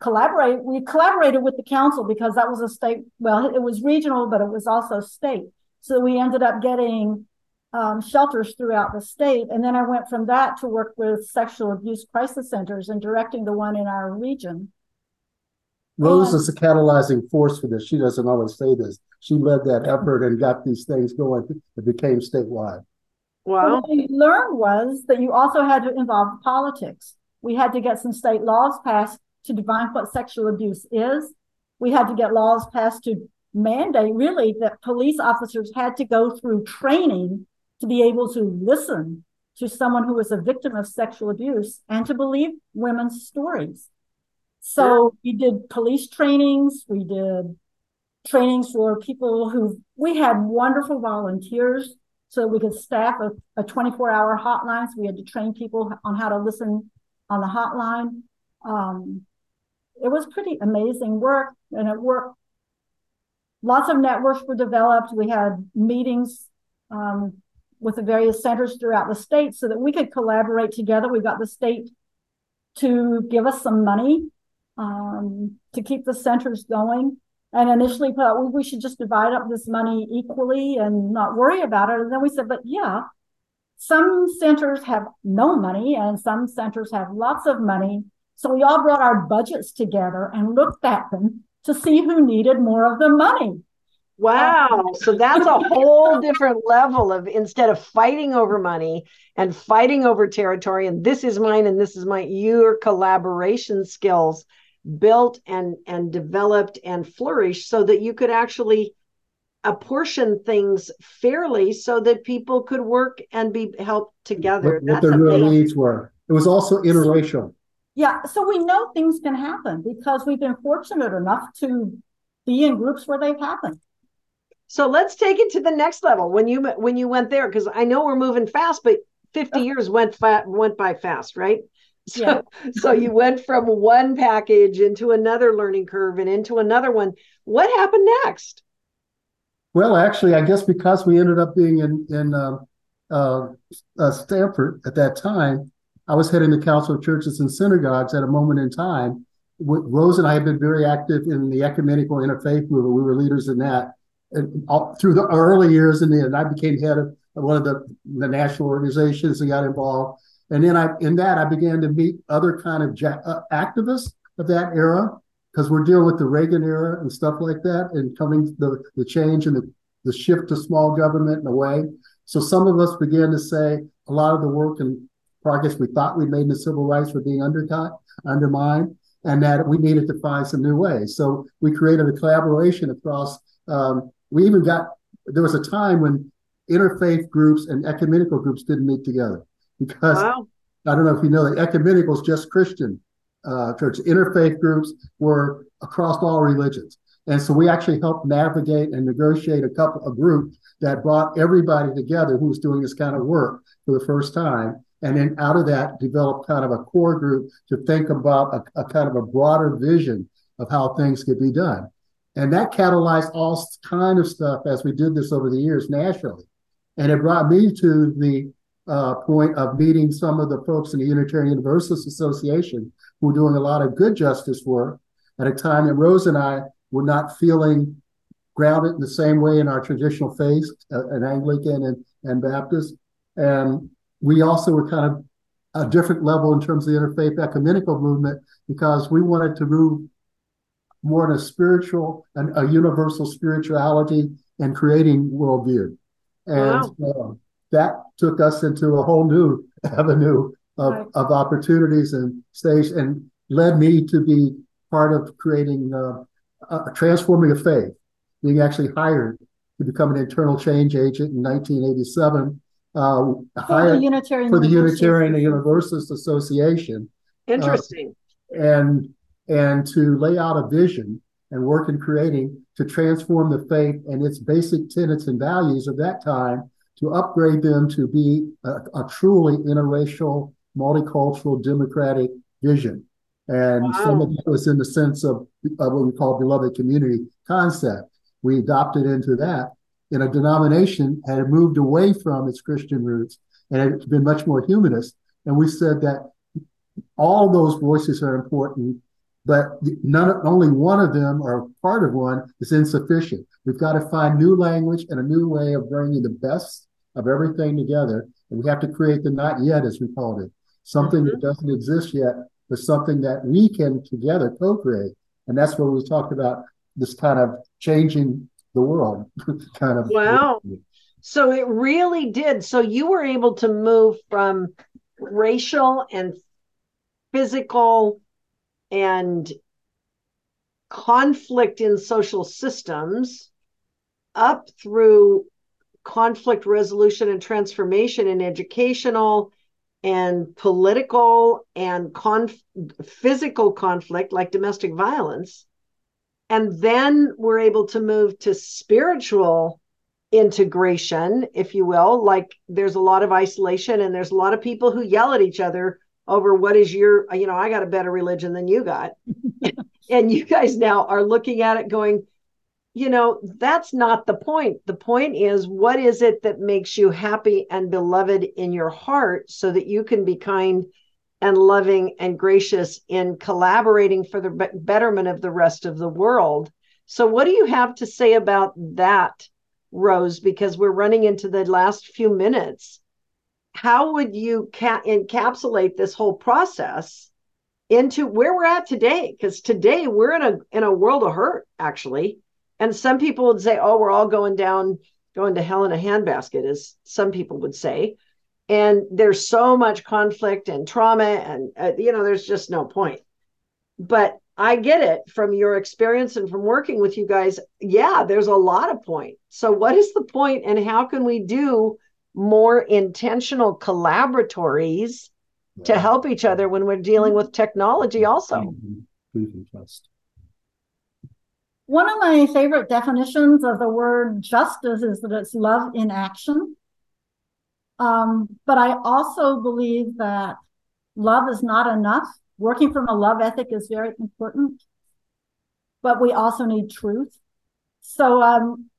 collaborate. We collaborated with the council because that was a state, well, it was regional, but it was also state. So we ended up getting um, shelters throughout the state. And then I went from that to work with sexual abuse crisis centers and directing the one in our region. Rose And- is a catalyzing force for this. She doesn't always say this. She led that effort and got these things going. It became statewide. But Wow. What we learned was that you also had to involve politics. We had to get some state laws passed to define what sexual abuse is. We had to get laws passed to mandate really that police officers had to go through training to be able to listen to someone who was a victim of sexual abuse and to believe women's stories. So we did police trainings, we did trainings for people who we had wonderful volunteers so we could staff a, a 24 hour hotline. So we had to train people on how to listen on the hotline. Um, it was pretty amazing work and it worked. Lots of networks were developed. We had meetings um, with the various centers throughout the state so that we could collaborate together. We got the state to give us some money um, to keep the centers going. And initially thought we, we should just divide up this money equally and not worry about it. And then we said, but yeah, some centers have no money and some centers have lots of money. So we all brought our budgets together and looked at them to see who needed more of the money. Wow. So that's a whole different level of instead of fighting over money and fighting over territory, and this is mine and this is mine, your collaboration skills built and and developed and flourished so that you could actually apportion things fairly so that people could work and be helped together. What, what their real needs were. It was also interracial. Yeah, so we know things can happen because we've been fortunate enough to be in groups where they've happened. So let's take it to the next level. When you when you went there, because I know we're moving fast, but 50 years went fa- went by fast, right? So, Yeah. so you went from one package into another learning curve and into another one. What happened next? Well, actually, I guess because we ended up being in in uh, uh, uh, Stamford at that time, I was heading the Council of Churches and Synagogues at a moment in time. W- Rose and I had been very active in the ecumenical interfaith movement. We were leaders in that. And all, through the early years, and then I became head of one of the, the national organizations and got involved. And then I, in that, I began to meet other kind of ja- uh, activists of that era because we're dealing with the Reagan era and stuff like that, and coming the the change and the, the shift to small government in a way. So some of us began to say a lot of the work and progress we thought we made in the civil rights were being undercut, undermined, and that we needed to find some new ways. So we created a collaboration across. Um, we even got there was a time when interfaith groups and ecumenical groups didn't meet together because wow. I don't know if you know that ecumenical is just Christian uh, church. Interfaith groups were across all religions. And so we actually helped navigate and negotiate a couple a group that brought everybody together who was doing this kind of work for the first time. And then out of that, developed kind of a core group to think about a, a kind of a broader vision of how things could be done. And that catalyzed all kind of stuff as we did this over the years nationally. And it brought me to the uh, point of meeting some of the folks in the Unitarian Universalist Association who were doing a lot of good justice work at a time that Rose and I were not feeling grounded in the same way in our traditional faith, uh, an Anglican and, and Baptist. And we also were kind of a different level in terms of the interfaith ecumenical movement because we wanted to move more in a spiritual and a universal spirituality and creating worldview. And wow. uh, that took us into a whole new avenue of, right. of opportunities and stage and led me to be part of creating uh, uh, transforming a faith, being actually hired to become an internal change agent in 1987. Uh, for the Unitarian for the Unitarian Universalist Association. Interesting. Uh, and and to lay out a vision and work in creating to transform the faith and its basic tenets and values of that time to upgrade them to be a, a truly interracial, multicultural, democratic vision. And wow. some of it was in the sense of, of what we call beloved community concept. We adopted into that in a denomination had moved away from its Christian roots and it's been much more humanist. And we said that all those voices are important, but none, only one of them or part of one is insufficient. We've got to find new language and a new way of bringing the best of everything together. And we have to create the not yet, as we called it, something mm-hmm. that doesn't exist yet, but something that we can together co-create. And that's where we talked about this kind of changing the world kind of. Wow. So it really did. So you were able to move from racial and physical and conflict in social systems up through conflict resolution and transformation in educational and political and conf- physical conflict like domestic violence and then we're able to move to spiritual integration if you will like there's a lot of isolation and there's a lot of people who yell at each other over what is your you know i got a better religion than you got and you guys now are looking at it going you know, that's not the point. The point is, what is it that makes you happy and beloved in your heart so that you can be kind and loving and gracious in collaborating for the betterment of the rest of the world? So, what do you have to say about that, Rose? Because we're running into the last few minutes. How would you ca- encapsulate this whole process into where we're at today? Because today we're in a in a world of hurt, actually and some people would say, oh, we're all going down, going to hell in a handbasket, as some people would say. And there's so much conflict and trauma, and, uh, you know, there's just no point. But I get it from your experience and from working with you guys. Yeah, there's a lot of point. So, what is the point, and how can we do more intentional collaboratories to help each other when we're dealing with technology, also? Trust. One of my favorite definitions of the word justice is that it's love in action. Um, but I also believe that love is not enough. Working from a love ethic is very important, but we also need truth. So, um,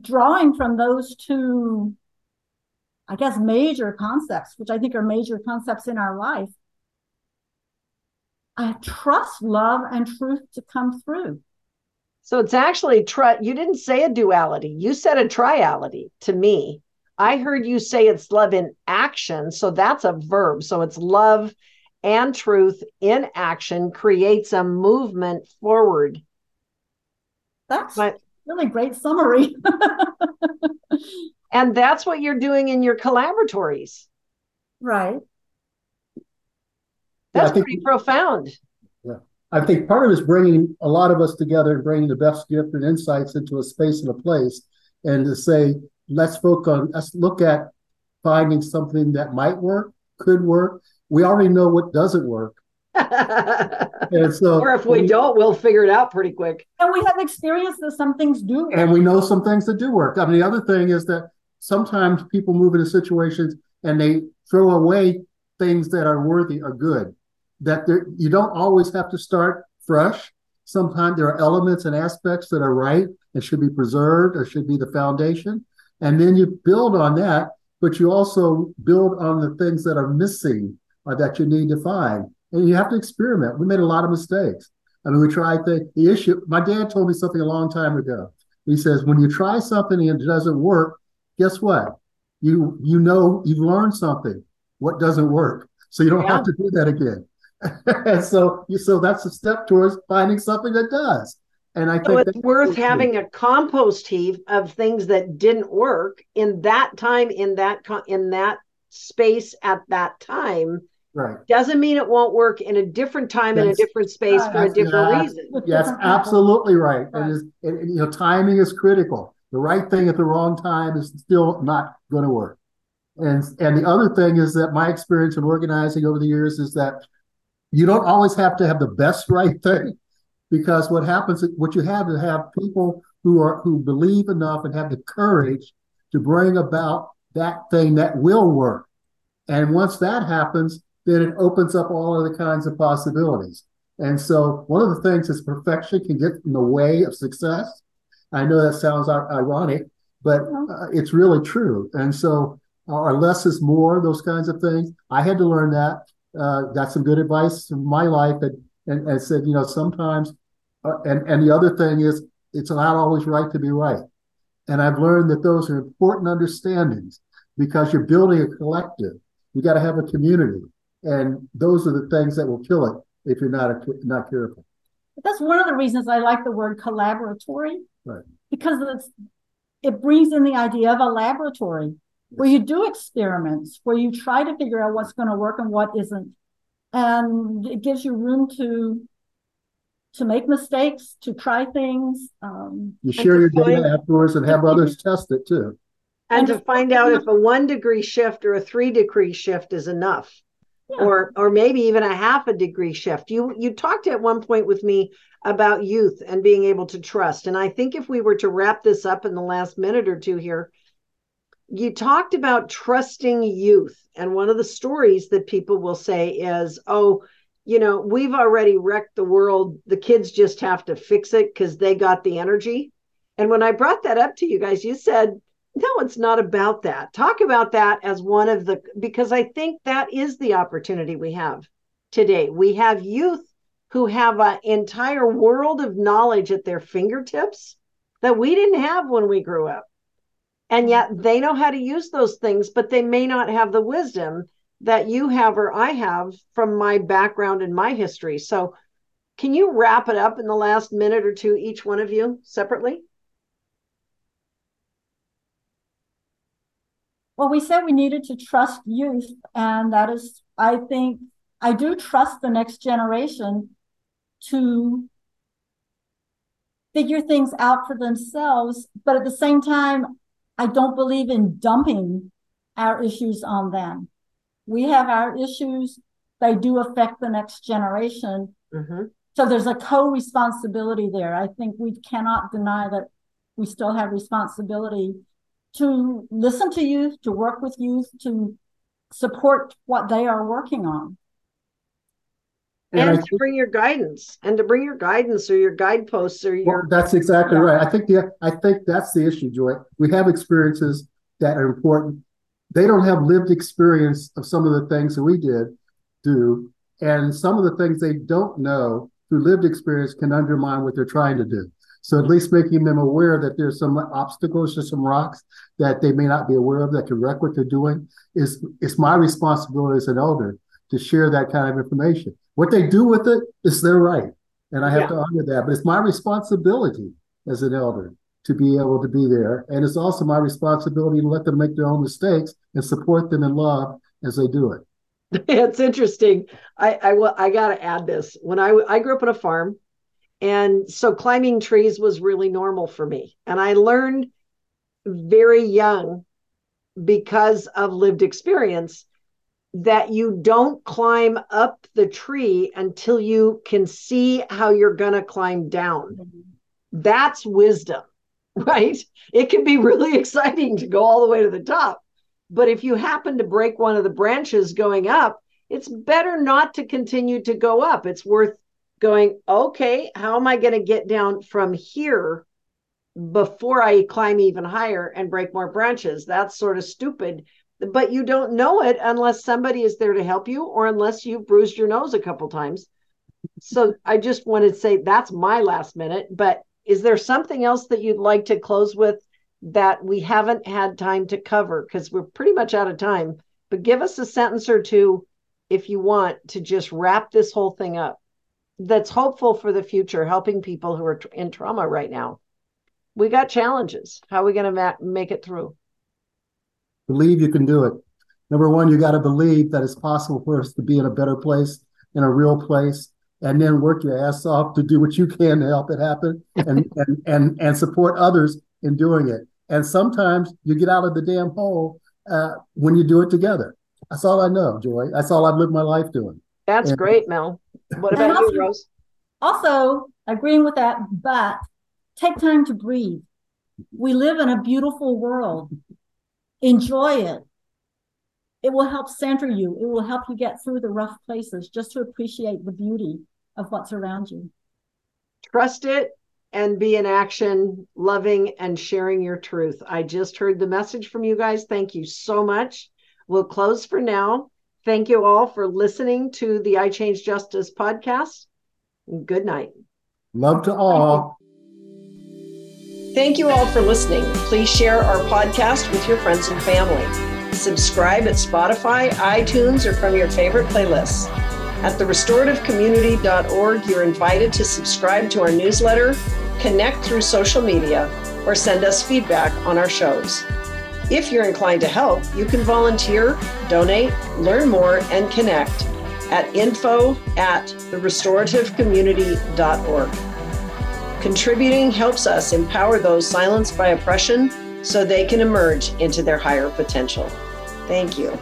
drawing from those two, I guess, major concepts, which I think are major concepts in our life, I trust love and truth to come through. So it's actually tri- you didn't say a duality. You said a triality to me. I heard you say it's love in action. So that's a verb. So it's love and truth in action creates a movement forward. That's but, really great summary. and that's what you're doing in your collaboratories. Right. That's I think- pretty profound. Yeah. I think part of it is bringing a lot of us together and bringing the best gift and insights into a space and a place, and to say, let's focus on, let's look at finding something that might work, could work. We already know what doesn't work, and so or if we don't, we'll figure it out pretty quick. And we have experience that some things do. and we know some things that do work. I mean, the other thing is that sometimes people move into situations and they throw away things that are worthy or good. That there, you don't always have to start fresh. Sometimes there are elements and aspects that are right and should be preserved or should be the foundation. And then you build on that, but you also build on the things that are missing or that you need to find. And you have to experiment. We made a lot of mistakes. I mean, we tried the, the issue. My dad told me something a long time ago. He says, when you try something and it doesn't work, guess what? You you know you've learned something. What doesn't work, so you don't Yeah. have to do that again. and so you so that's a step towards finding something that does. And I So think it's that's worth so true. having a compost heap of things that didn't work in that time, in that in that space at that time. right. Doesn't mean it won't work in a different time in a different space Right. for a different yeah. reason. Yes, absolutely right. Right. And, is, and, and, you know, timing is critical. The right thing at the wrong time is still not going to work. And and the other thing is that my experience in organizing over the years is that you don't always have to have the best right thing, because what happens, what you have to have people who are who believe enough and have the courage to bring about that thing that will work. And once that happens, then it opens up all of the kinds of possibilities. And so one of the things is perfection can get in the way of success. I know that sounds ironic, but uh, it's really true. And so our less is more, those kinds of things. I had to learn that. Uh, got some good advice in my life and, and, and said, you know, sometimes, uh, and, and the other thing is it's not always right to be right. And I've learned that those are important understandings because you're building a collective. You got to have a community. And those are the things that will kill it if you're not a, not careful. But that's one of the reasons I like the word collaboratory. Right. Because it's it brings in the idea of a laboratory where you do experiments, where you try to figure out what's going to work and what isn't. And it gives you room to to make mistakes, to try things. Um, You share your data find- afterwards and have others test it too. And And to find out if a one degree shift or a three degree shift is enough. Or or maybe even a half a degree shift. You you talked at one point with me about youth and being able to trust. And I think if we were to wrap this up in the last minute or two here, you talked about trusting youth. And one of the stories that people will say is, oh, you know, we've already wrecked the world. The kids just have to fix it because they got the energy. And when I brought that up to you guys, you said, no, it's not about that. Talk about that as one of the, because I think that is the opportunity we have today. We have youth who have an entire world of knowledge at their fingertips that we didn't have when we grew up. And yet mm-hmm. they know how to use those things, but they may not have the wisdom that you have or I have from my background and my history. So, can you wrap it up in the last minute or two, each one of you separately? Well, we said we needed to trust youth, and that is, I think, I do trust the next generation to figure things out for themselves. But at the same time, I don't believe in dumping our issues on them. We have our issues, they do affect the next generation. Mhm. So there's a co-responsibility there. I think we cannot deny that we still have responsibility to listen to youth, to work with youth, to support what they are working on. And, I to think- bring your guidance and to bring your guidance or your guideposts or Well, your that's exactly Yeah. right. I think the I think that's the issue, Joy. We have experiences that are important. They don't have lived experience of some of the things that we did do, and some of the things they don't know through lived experience can undermine what they're trying to do. So at least making them aware that there's some obstacles or some rocks that they may not be aware of that can wreck what they're doing is it's my responsibility as an elder to share that kind of information. What they do with it is their right. And I have Yeah. to honor that. But it's my responsibility as an elder to be able to be there. And it's also my responsibility to let them make their own mistakes and support them in love as they do it. it's interesting. I I, I got to add this. When I I grew up on a farm, and so climbing trees was really normal for me, and I learned very young because of lived experience that you don't climb up the tree until you can see how you're going to climb down. Mm-hmm. That's wisdom, right? It can be really exciting to go all the way to the top. But if you happen to break one of the branches going up, it's better not to continue to go up. It's worth going, okay, how am I going to get down from here before I climb even higher and break more branches? That's sort of stupid but you don't know it unless somebody is there to help you or unless you've bruised your nose a couple times. So I just wanted to say that's my last minute. But is there something else that you'd like to close with that we haven't had time to cover? Because we're pretty much out of time. But give us a sentence or two if you want to just wrap this whole thing up that's hopeful for the future, helping people who are in trauma right now. We got challenges. How are we going to ma- make it through? Believe you can do it. Number one, you got to believe that it's possible for us to be in a better place, in a real place, and then work your ass off to do what you can to help it happen and, and, and, and support others in doing it. And sometimes you get out of the damn hole uh, when you do it together. That's all I know, Joy. That's all I've lived my life doing. That's and, great, Mel. What about also, you, Rose? Also, agreeing with that, but take time to breathe. We live in a beautiful world. Enjoy it. It will help center you. It will help you get through the rough places just to appreciate the beauty of what's around you. Trust it and be in action, loving and sharing your truth. I just heard the message from you guys. Thank you so much. We'll close for now. Thank you all for listening to the iChange Justice podcast. Good night. Love to all. Thank you all for listening. Please share our podcast with your friends and family. Subscribe at Spotify, iTunes, or from your favorite playlists. At therestorativecommunity.org, you're invited to subscribe to our newsletter, connect through social media, or send us feedback on our shows. If you're inclined to help, you can volunteer, donate, learn more, and connect at info at therestorativecommunity.org. Contributing helps us empower those silenced by oppression so they can emerge into their higher potential. Thank you.